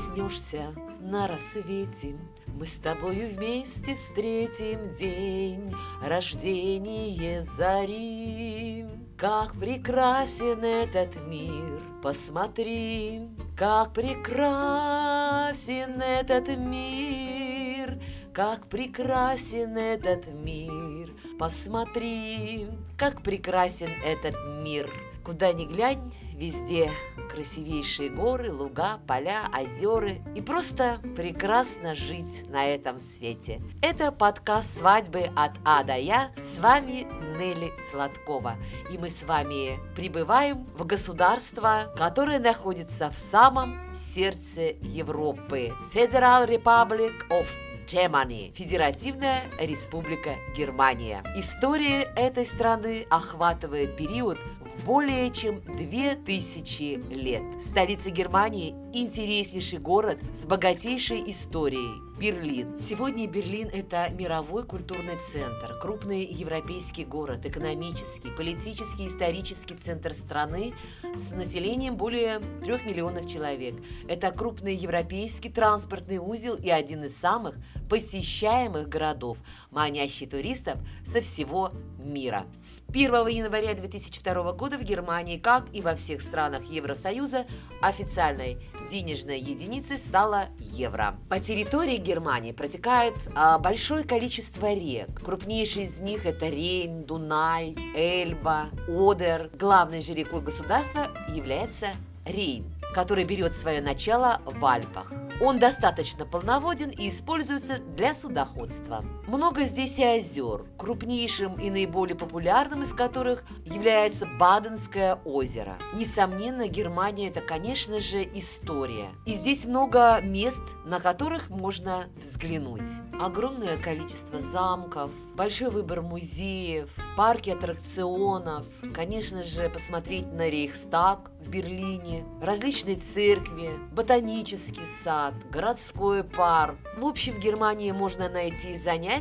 проснешься на рассвете, мы с тобою вместе встретим день рождения зари. Как прекрасен этот мир, посмотри, как прекрасен этот мир, как прекрасен этот мир, посмотри, как прекрасен этот мир. Куда ни глянь, везде красивейшие горы, луга, поля, озера. И просто прекрасно жить на этом свете. Это подкаст «Свадьбы от А до Я». С вами Нелли Сладкова. И мы с вами прибываем в государство, которое находится в самом сердце Европы. Federal Republic of Germany, Федеративная Республика Германия. История этой страны охватывает период в более чем 2000 лет. Столица Германии – интереснейший город с богатейшей историей – Берлин. Сегодня Берлин – это мировой культурный центр, крупный европейский город, экономический, политический, исторический центр страны с населением более трех миллионов человек. Это крупный европейский транспортный узел и один из самых посещаемых городов, манящий туристов со всего мира. С 1 января 2002 года в Германии, как и во всех странах Евросоюза, официальной денежной единицей стала евро. По территории Германии протекает а, большое количество рек. Крупнейшие из них это Рейн, Дунай, Эльба, Одер. Главной же рекой государства является Рейн, который берет свое начало в Альпах. Он достаточно полноводен и используется для судоходства. Много здесь и озер, крупнейшим и наиболее популярным из которых является Баденское озеро. Несомненно, Германия – это, конечно же, история. И здесь много мест, на которых можно взглянуть. Огромное количество замков, большой выбор музеев, парки аттракционов, конечно же, посмотреть на Рейхстаг в Берлине, различные церкви, ботанический сад, городской парк. В общем, в Германии можно найти занятия.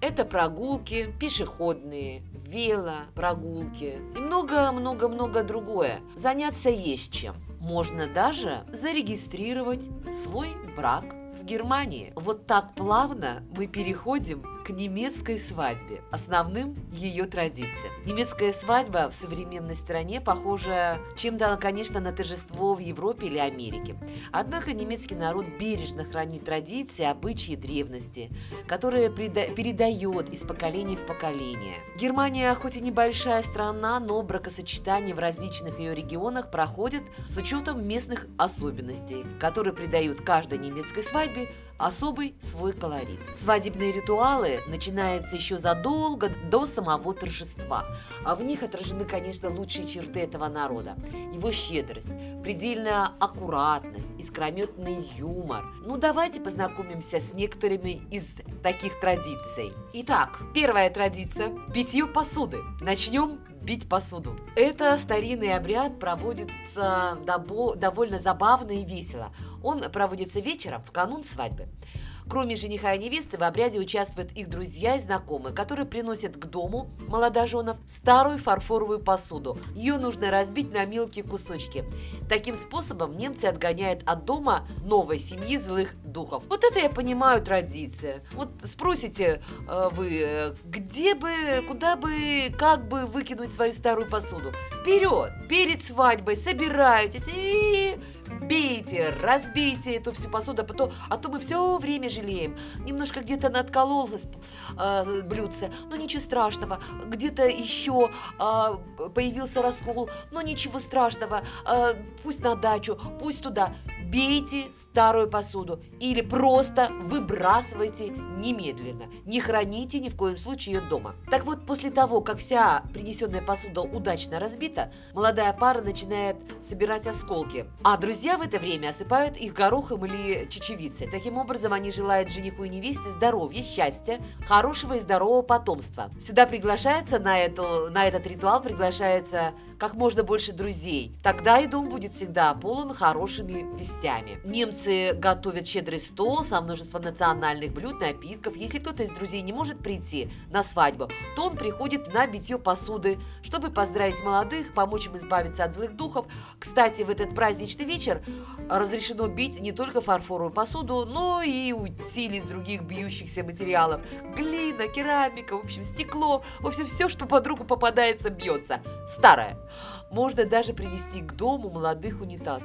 Это прогулки пешеходные, вело, прогулки и много-много-много другое. Заняться есть чем. Можно даже зарегистрировать свой брак в Германии. Вот так плавно мы переходим к немецкой свадьбе, основным ее традициям. Немецкая свадьба в современной стране похожа чем-то, конечно, на торжество в Европе или Америке. Однако немецкий народ бережно хранит традиции, обычаи древности, которые передает из поколения в поколение. Германия, хоть и небольшая страна, но бракосочетание в различных ее регионах проходит с учетом местных особенностей, которые придают каждой немецкой свадьбе особый свой колорит. Свадебные ритуалы начинаются еще задолго до самого торжества, а в них отражены, конечно, лучшие черты этого народа. Его щедрость, предельная аккуратность, искрометный юмор. Ну, давайте познакомимся с некоторыми из таких традиций. Итак, первая традиция – битье посуды. Начнем бить посуду. Это старинный обряд проводится довольно забавно и весело. Он проводится вечером в канун свадьбы. Кроме жениха и невесты в обряде участвуют их друзья и знакомые, которые приносят к дому молодоженов старую фарфоровую посуду. Ее нужно разбить на мелкие кусочки. Таким способом немцы отгоняют от дома новой семьи злых духов. Вот это я понимаю традиция. Вот спросите э, вы, где бы, куда бы, как бы выкинуть свою старую посуду? Вперед! Перед свадьбой собираетесь и бейте, разбейте эту всю посуду, а, потом, а то мы все время жалеем. Немножко где-то надкололось э, блюдце, но ничего страшного. Где-то еще э, появился раскол, но ничего страшного. Э, пусть на дачу, пусть туда бейте старую посуду или просто выбрасывайте немедленно. Не храните ни в коем случае ее дома. Так вот, после того, как вся принесенная посуда удачно разбита, молодая пара начинает собирать осколки, а друзья в это время осыпают их горохом или чечевицей. Таким образом, они желают жениху и невесте здоровья, счастья, хорошего и здорового потомства. Сюда приглашается на, эту, на этот ритуал приглашается как можно больше друзей. Тогда и дом будет всегда полон хорошими вестями. Немцы готовят щедрый стол со множеством национальных блюд, напитков. Если кто-то из друзей не может прийти на свадьбу, то он приходит на битье посуды, чтобы поздравить молодых, помочь им избавиться от злых духов. Кстати, в этот праздничный вечер разрешено бить не только фарфоровую посуду, но и утили из других бьющихся материалов. Глина, керамика, в общем, стекло, в общем, все, что под руку попадается, бьется. Старое. Можно даже принести к дому молодых унитаз.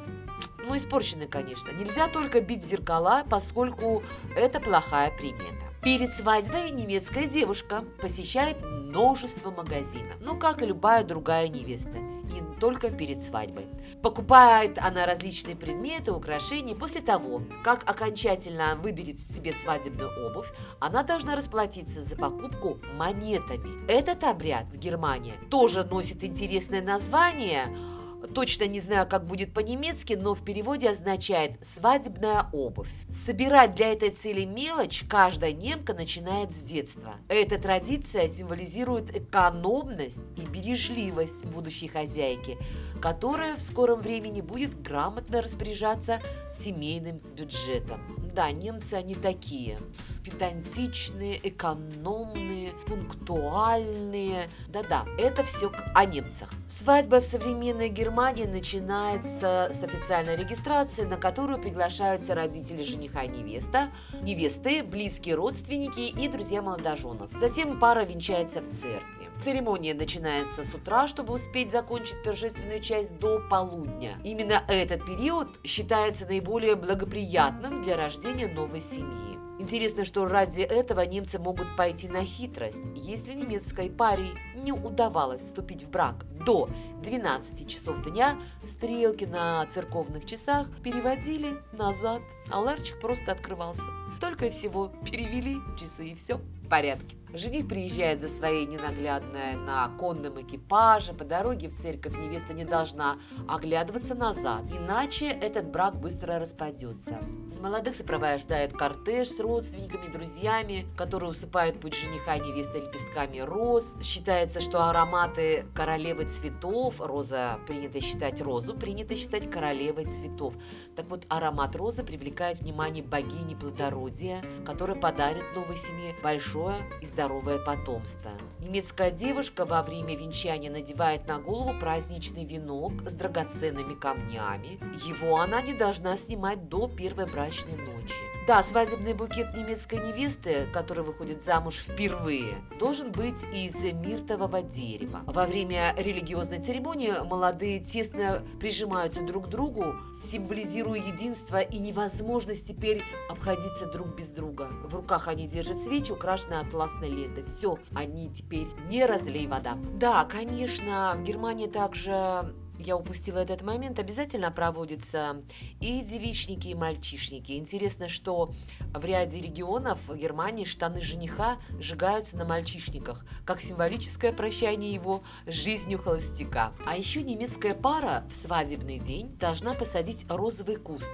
Ну, испорченный, конечно. Нельзя только бить зеркала, поскольку это плохая примета. Перед свадьбой немецкая девушка посещает множество магазинов, ну, как и любая другая невеста, и только перед свадьбой. Покупает она различные предметы, украшения. После того, как окончательно выберет себе свадебную обувь, она должна расплатиться за покупку монетами. Этот обряд в Германии тоже носит интересное название – Точно не знаю, как будет по-немецки, но в переводе означает «свадебная обувь». Собирать для этой цели мелочь каждая немка начинает с детства. Эта традиция символизирует экономность и бережливость будущей хозяйки, которая в скором времени будет грамотно распоряжаться семейным бюджетом. Да, немцы они такие. Педантичные, экономные, пунктуальные. Да-да, это все о немцах. Свадьба в современной Германии начинается с официальной регистрации, на которую приглашаются родители жениха и невеста, невесты, близкие родственники и друзья молодоженов. Затем пара венчается в церкви. Церемония начинается с утра, чтобы успеть закончить торжественную часть до полудня. Именно этот период считается наиболее благоприятным для рождения новой семьи. Интересно, что ради этого немцы могут пойти на хитрость. Если немецкой паре не удавалось вступить в брак до 12 часов дня, стрелки на церковных часах переводили назад, а ларчик просто открывался. Только всего перевели часы и все в порядке. Жених приезжает за своей ненаглядной на конном экипаже. По дороге в церковь невеста не должна оглядываться назад, иначе этот брак быстро распадется. Молодых сопровождает кортеж с родственниками, друзьями, которые усыпают путь жениха и невесты лепестками роз. Считается, что ароматы королевы цветов, роза принято считать розу, принято считать королевой цветов. Так вот, аромат розы привлекает внимание богини плодородия, которая подарит новой семье большое и здоровое потомство. Немецкая девушка во время венчания надевает на голову праздничный венок с драгоценными камнями. Его она не должна снимать до первой брачной брачной ночи. Да, свадебный букет немецкой невесты, которая выходит замуж впервые, должен быть из миртового дерева. Во время религиозной церемонии молодые тесно прижимаются друг к другу, символизируя единство и невозможность теперь обходиться друг без друга. В руках они держат свечи, украшенные атласной лентой. Все, они теперь не разлей вода. Да, конечно, в Германии также я упустила этот момент, обязательно проводятся и девичники, и мальчишники. Интересно, что в ряде регионов Германии штаны жениха сжигаются на мальчишниках, как символическое прощание его с жизнью холостяка. А еще немецкая пара в свадебный день должна посадить розовый куст.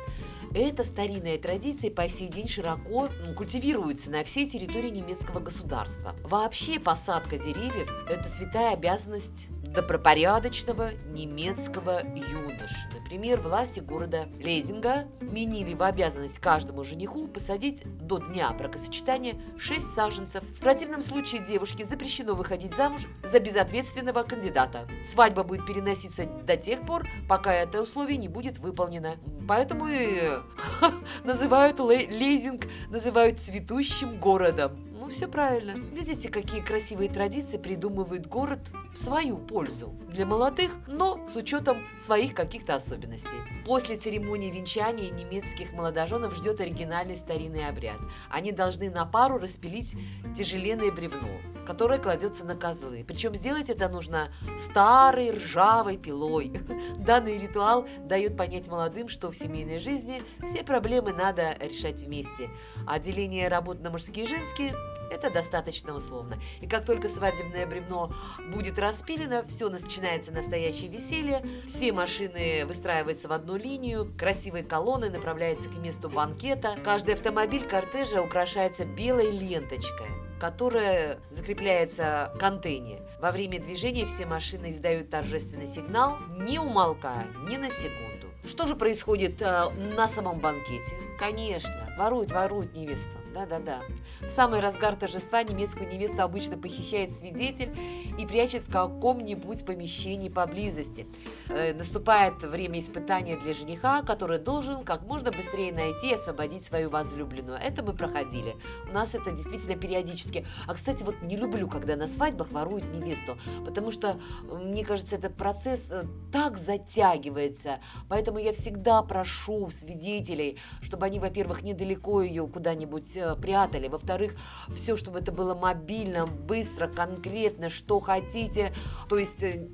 Эта старинная традиция по сей день широко культивируется на всей территории немецкого государства. Вообще посадка деревьев – это святая обязанность добропорядочного немецкого юноши. Например, власти города Лейзинга вменили в обязанность каждому жениху посадить до дня бракосочетания 6 саженцев. В противном случае девушке запрещено выходить замуж за безответственного кандидата. Свадьба будет переноситься до тех пор, пока это условие не будет выполнено. Поэтому и называют Лейзинг, называют цветущим городом все правильно. Видите, какие красивые традиции придумывает город в свою пользу. Для молодых, но с учетом своих каких-то особенностей. После церемонии венчания немецких молодоженов ждет оригинальный старинный обряд. Они должны на пару распилить тяжеленное бревно, которое кладется на козлы. Причем сделать это нужно старой ржавой пилой. Данный ритуал дает понять молодым, что в семейной жизни все проблемы надо решать вместе. А деление работ на мужские и женские это достаточно условно. И как только свадебное бревно будет распилено, все начинается настоящее веселье. Все машины выстраиваются в одну линию, красивые колонны направляются к месту банкета. Каждый автомобиль кортежа украшается белой ленточкой. которая закрепляется к антенне. Во время движения все машины издают торжественный сигнал, не умолкая ни на секунду. Что же происходит э, на самом банкете? Конечно, воруют, воруют невесту. Да-да-да. В самый разгар торжества немецкую невесту обычно похищает свидетель и прячет в каком-нибудь помещении поблизости. Э, наступает время испытания для жениха, который должен как можно быстрее найти и освободить свою возлюбленную. Это мы проходили. У нас это действительно периодически. А, кстати, вот не люблю, когда на свадьбах воруют невесту, потому что, мне кажется, этот процесс э, так затягивается. Поэтому я всегда прошу свидетелей, чтобы они, во-первых, недалеко ее куда-нибудь э, прятали, во-вторых, все, чтобы это было мобильно, быстро, конкретно, что хотите, то есть э,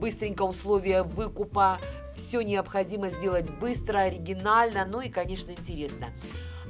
быстренько условия выкупа, все необходимо сделать быстро, оригинально, ну и, конечно, интересно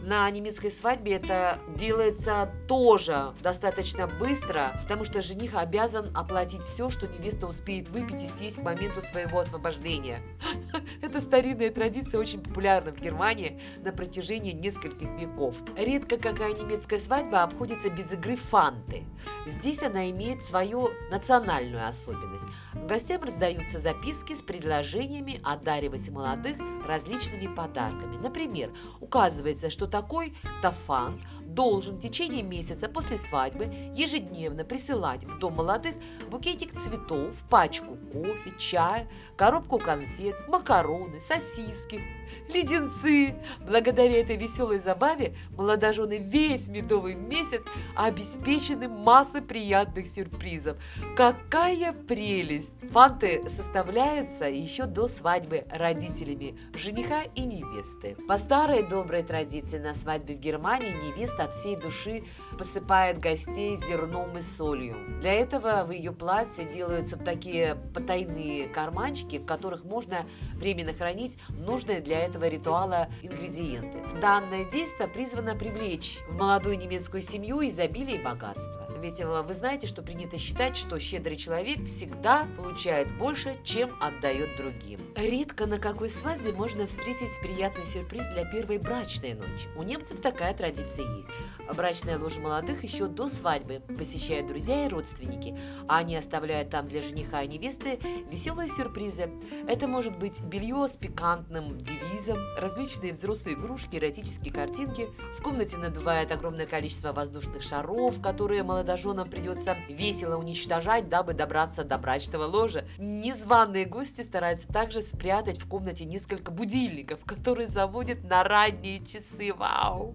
на немецкой свадьбе это делается тоже достаточно быстро, потому что жених обязан оплатить все, что невеста успеет выпить и съесть к моменту своего освобождения. Эта старинная традиция очень популярна в Германии на протяжении нескольких веков. Редко какая немецкая свадьба обходится без игры фанты. Здесь она имеет свою национальную особенность. Гостям раздаются записки с предложениями одаривать молодых различными подарками. Например, указывается, что такой тафан должен в течение месяца после свадьбы ежедневно присылать в дом молодых букетик цветов, пачку кофе, чая, коробку конфет, макароны, сосиски, леденцы. Благодаря этой веселой забаве молодожены весь медовый месяц обеспечены массой приятных сюрпризов. Какая прелесть! Фанты составляются еще до свадьбы родителями жениха и невесты. По старой доброй традиции на свадьбе в Германии невеста от всей души посыпает гостей зерном и солью. Для этого в ее платье делаются такие потайные карманчики, в которых можно временно хранить нужные для этого ритуала ингредиенты. Данное действие призвано привлечь в молодую немецкую семью изобилие и богатство. Ведь э, вы знаете, что принято считать, что щедрый человек всегда получает больше, чем отдает другим. Редко на какой свадьбе можно встретить приятный сюрприз для первой брачной ночи. У немцев такая традиция есть. Брачная ложа молодых еще до свадьбы посещают друзья и родственники, а они оставляют там для жениха и невесты веселые сюрпризы. Это может быть белье с пикантным девизом, различные взрослые игрушки, эротические картинки. В комнате надувает огромное количество воздушных шаров, которые молодоженам придется весело уничтожать, дабы добраться до брачного ложа. Незваные гости стараются также спрятать в комнате несколько будильников, которые заводят на ранние часы. Вау!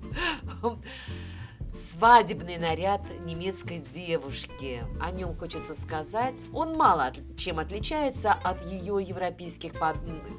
Свадебный наряд немецкой девушки. О нем хочется сказать. Он мало чем отличается от ее европейских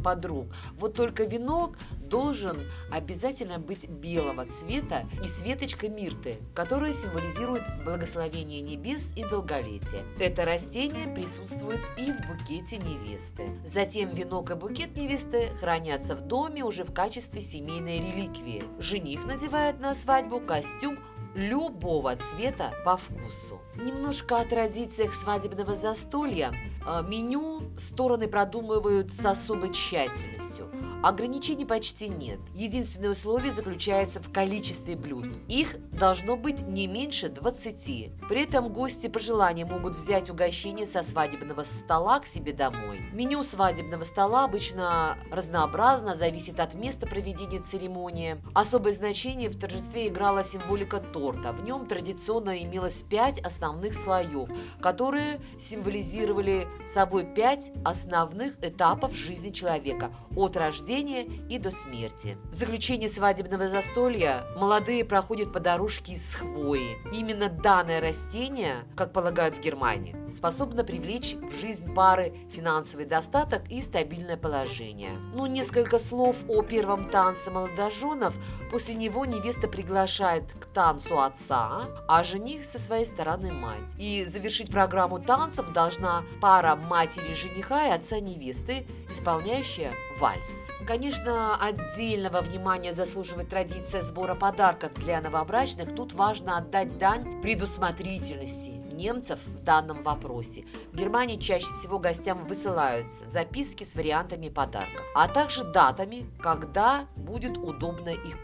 подруг. Вот только венок должен обязательно быть белого цвета и светочка мирты, которая символизирует благословение небес и долголетие. Это растение присутствует и в букете невесты. Затем венок и букет невесты хранятся в доме уже в качестве семейной реликвии. Жених надевает на свадьбу костюм любого цвета по вкусу. Немножко о традициях свадебного застолья. Э, меню стороны продумывают с особой тщательностью. Ограничений почти нет. Единственное условие заключается в количестве блюд. Их должно быть не меньше 20. При этом гости по желанию могут взять угощение со свадебного стола к себе домой. Меню свадебного стола обычно разнообразно, зависит от места проведения церемонии. Особое значение в торжестве играла символика торта. В нем традиционно имелось 5 основных слоев, которые символизировали собой 5 основных этапов жизни человека от рождения рождения и до смерти. В заключение свадебного застолья молодые проходят по дорожке из хвои. Именно данное растение, как полагают в Германии, способно привлечь в жизнь пары финансовый достаток и стабильное положение. Ну, несколько слов о первом танце молодоженов. После него невеста приглашает к танцу отца, а жених со своей стороны мать. И завершить программу танцев должна пара матери жениха и отца невесты, исполняющая вальс. Конечно, отдельного внимания заслуживает традиция сбора подарков для новобрачных. Тут важно отдать дань предусмотрительности немцев в данном вопросе. В Германии чаще всего гостям высылаются записки с вариантами подарков, а также датами, когда будет удобно их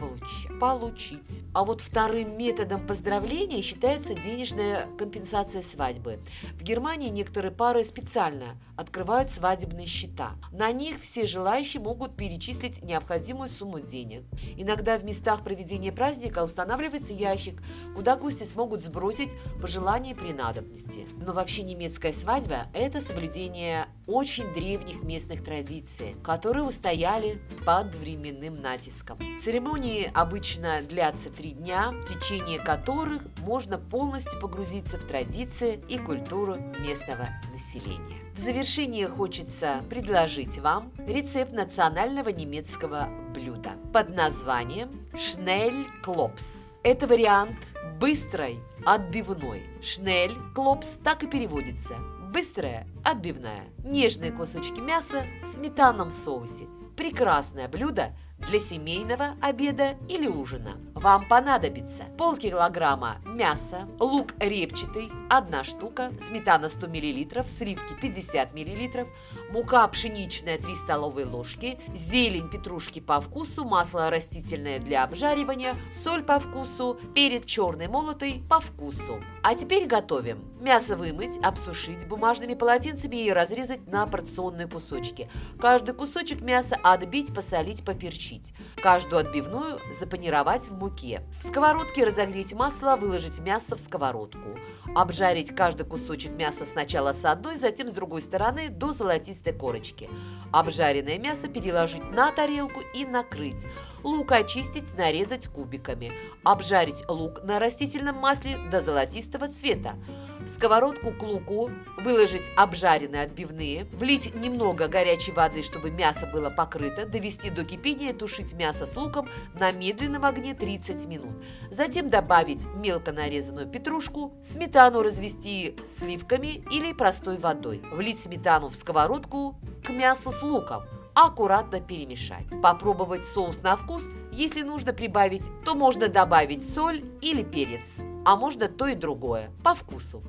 получить. А вот вторым методом поздравления считается денежная компенсация свадьбы. В Германии некоторые пары специально открывают свадебные счета. На них все желающие могут перечислить необходимую сумму денег. Иногда в местах проведения праздника устанавливается ящик, куда гости смогут сбросить пожелания при надобности. Но вообще немецкая свадьба – это соблюдение очень древних местных традиций, которые устояли под временным натиском. Церемонии обычно длятся три дня, в течение которых можно полностью погрузиться в традиции и культуру местного населения. В завершение хочется предложить вам рецепт национального немецкого блюда под названием Шнель Клопс. Это вариант быстрой отбивной. Шнель Клопс так и переводится. Быстрая отбивная. Нежные кусочки мяса в сметанном соусе. Прекрасное блюдо – для семейного обеда или ужина. Вам понадобится полкилограмма мяса, лук репчатый, одна штука, сметана 100 мл, сливки 50 мл, мука пшеничная 3 столовые ложки, зелень петрушки по вкусу, масло растительное для обжаривания, соль по вкусу, перец черный молотый по вкусу. А теперь готовим. Мясо вымыть, обсушить бумажными полотенцами и разрезать на порционные кусочки. Каждый кусочек мяса отбить, посолить, поперчить. Каждую отбивную запанировать в муке. В сковородке разогреть масло, выложить мясо в сковородку. Обжарить каждый кусочек мяса сначала с одной, затем с другой стороны до золотистой корочки. Обжаренное мясо переложить на тарелку и накрыть. Лук очистить, нарезать кубиками. Обжарить лук на растительном масле до золотистого цвета. В сковородку к луку выложить обжаренные отбивные, влить немного горячей воды, чтобы мясо было покрыто, довести до кипения, тушить мясо с луком на медленном огне 30 минут. Затем добавить мелко нарезанную петрушку, сметану развести сливками или простой водой. Влить сметану в сковородку к мясу с луком аккуратно перемешать. Попробовать соус на вкус. Если нужно прибавить, то можно добавить соль или перец, а можно то и другое, по вкусу.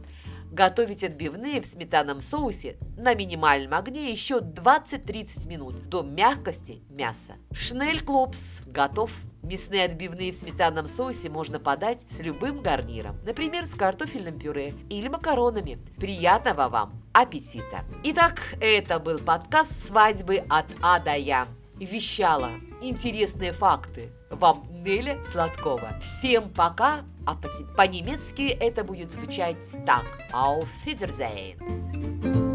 Готовить отбивные в сметанном соусе на минимальном огне еще 20-30 минут до мягкости мяса. Шнель Клопс готов. Мясные отбивные в сметанном соусе можно подать с любым гарниром, например, с картофельным пюре или макаронами. Приятного вам аппетита! Итак, это был подкаст «Свадьбы от А до Я». Вещала интересные факты вам Неля Сладкова. Всем пока! А по-немецки это будет звучать так. Auf Wiedersehen!